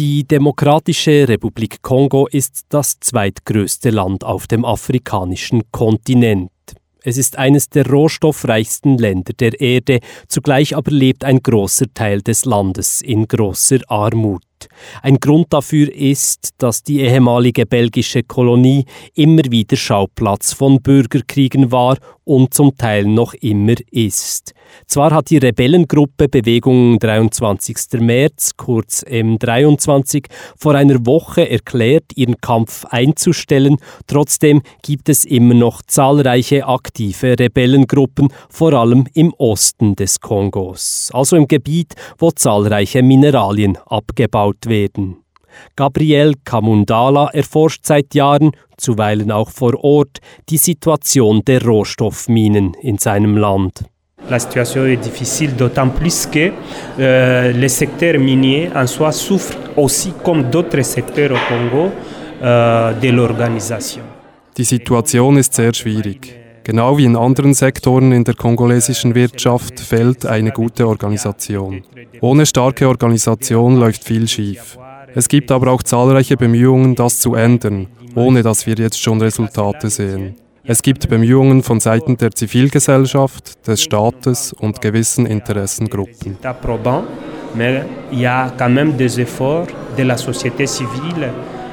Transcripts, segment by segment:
Die Demokratische Republik Kongo ist das zweitgrößte Land auf dem afrikanischen Kontinent. Es ist eines der rohstoffreichsten Länder der Erde, zugleich aber lebt ein großer Teil des Landes in großer Armut. Ein Grund dafür ist, dass die ehemalige belgische Kolonie immer wieder Schauplatz von Bürgerkriegen war und zum Teil noch immer ist. Zwar hat die Rebellengruppe Bewegung 23. März, kurz M23, vor einer Woche erklärt, ihren Kampf einzustellen, trotzdem gibt es immer noch zahlreiche aktive Rebellengruppen, vor allem im Osten des Kongos, also im Gebiet, wo zahlreiche Mineralien abgebaut werden. Gabriel Kamundala erforscht seit Jahren, zuweilen auch vor Ort, die Situation der Rohstoffminen in seinem Land. La situation est difficile, d'autant plus que euh, le secteur minier en soi souffre aussi, comme d'autres secteurs au Congo, euh, de l'organisation. Die Situation ist sehr schwierig. Genau wie in anderen Sektoren in der kongolesischen Wirtschaft fehlt eine gute Organisation. Ohne starke Organisation läuft viel schief. Es gibt aber auch zahlreiche Bemühungen, das zu ändern, ohne dass wir jetzt schon Resultate sehen. Es gibt Bemühungen von Seiten der Zivilgesellschaft, des Staates und gewissen Interessengruppen. Mais il y a quand même des efforts de la société civile,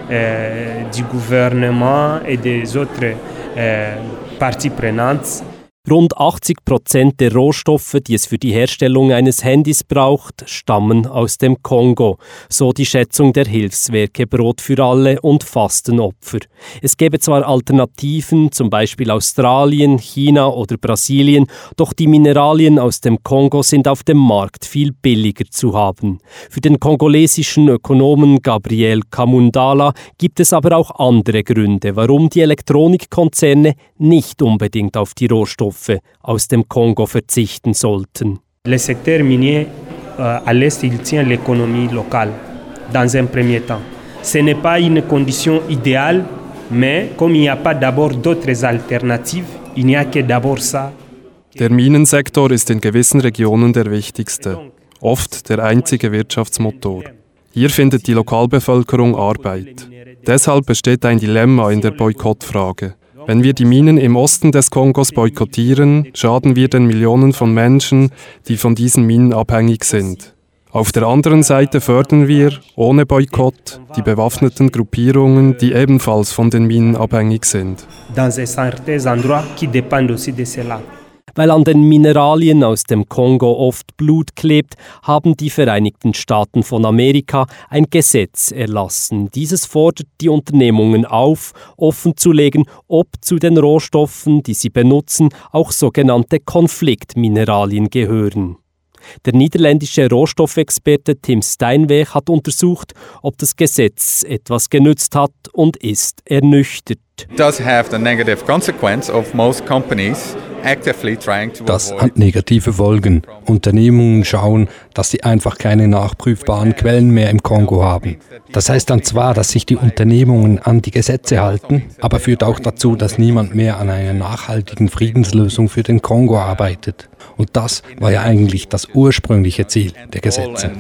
euh, du gouvernement et des autres euh, parties prenantes Rund 80 Prozent der Rohstoffe, die es für die Herstellung eines Handys braucht, stammen aus dem Kongo, so die Schätzung der Hilfswerke Brot für alle und Fastenopfer. Es gäbe zwar Alternativen, zum Beispiel Australien, China oder Brasilien, doch die Mineralien aus dem Kongo sind auf dem Markt viel billiger zu haben. Für den kongolesischen Ökonomen Gabriel Kamundala gibt es aber auch andere Gründe, warum die Elektronikkonzerne nicht unbedingt auf die Rohstoffe Rohstoffe aus dem Kongo verzichten sollten. Le secteur minier euh, à l'est, il tient l'économie locale dans un premier temps. Ce n'est pas une condition idéale, mais comme il n'y a pas d'abord d'autres alternatives, il n'y a que d'abord ça. Der Minensektor ist in gewissen Regionen der wichtigste, oft der einzige Wirtschaftsmotor. Hier findet die Lokalbevölkerung Arbeit. Deshalb besteht ein Dilemma in der Boykottfrage. Wenn wir die Minen im Osten des Kongos boykottieren, schaden wir den Millionen von Menschen, die von diesen Minen abhängig sind. Auf der anderen Seite fördern wir, ohne Boykott, die bewaffneten Gruppierungen, die ebenfalls von den Minen abhängig sind. Dans certains endroits qui dépendent aussi de cela. Weil an den Mineralien aus dem Kongo oft Blut klebt, haben die Vereinigten Staaten von Amerika ein Gesetz erlassen. Dieses fordert die Unternehmungen auf, offenzulegen, ob zu den Rohstoffen, die sie benutzen, auch sogenannte Konfliktmineralien gehören. Der niederländische Rohstoffexperte Tim Steinweg hat untersucht, ob das Gesetz etwas genützt hat und ist ernüchtert. Does have the negative consequence of most companies das hat negative Folgen. Unternehmungen schauen, dass sie einfach keine nachprüfbaren Quellen mehr im Kongo haben. Das heißt dann zwar, dass sich die Unternehmungen an die Gesetze halten, aber führt auch dazu, dass niemand mehr an einer nachhaltigen Friedenslösung für den Kongo arbeitet. Und das war ja eigentlich das ursprüngliche Ziel der Gesetze.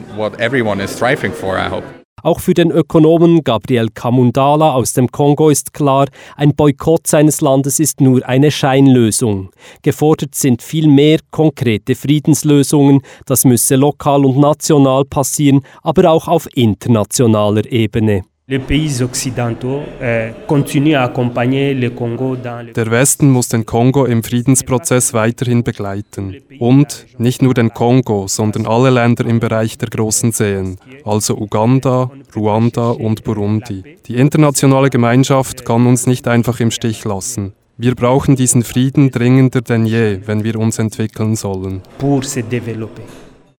Auch für den Ökonomen Gabriel Kamundala aus dem Kongo ist klar, ein Boykott seines Landes ist nur eine Scheinlösung. Gefordert sind viel mehr konkrete Friedenslösungen, das müsse lokal und national passieren, aber auch auf internationaler Ebene. Euh, Der Westen muss den Kongo im Friedensprozess weiterhin begleiten. Und nicht nur den Kongo, sondern alle Länder im Bereich der großen Seen, also Uganda, Ruanda und Burundi. Die internationale Gemeinschaft kann uns nicht einfach im Stich lassen. Wir brauchen diesen Frieden dringender denn je, wenn wir uns entwickeln sollen. Pour se développer.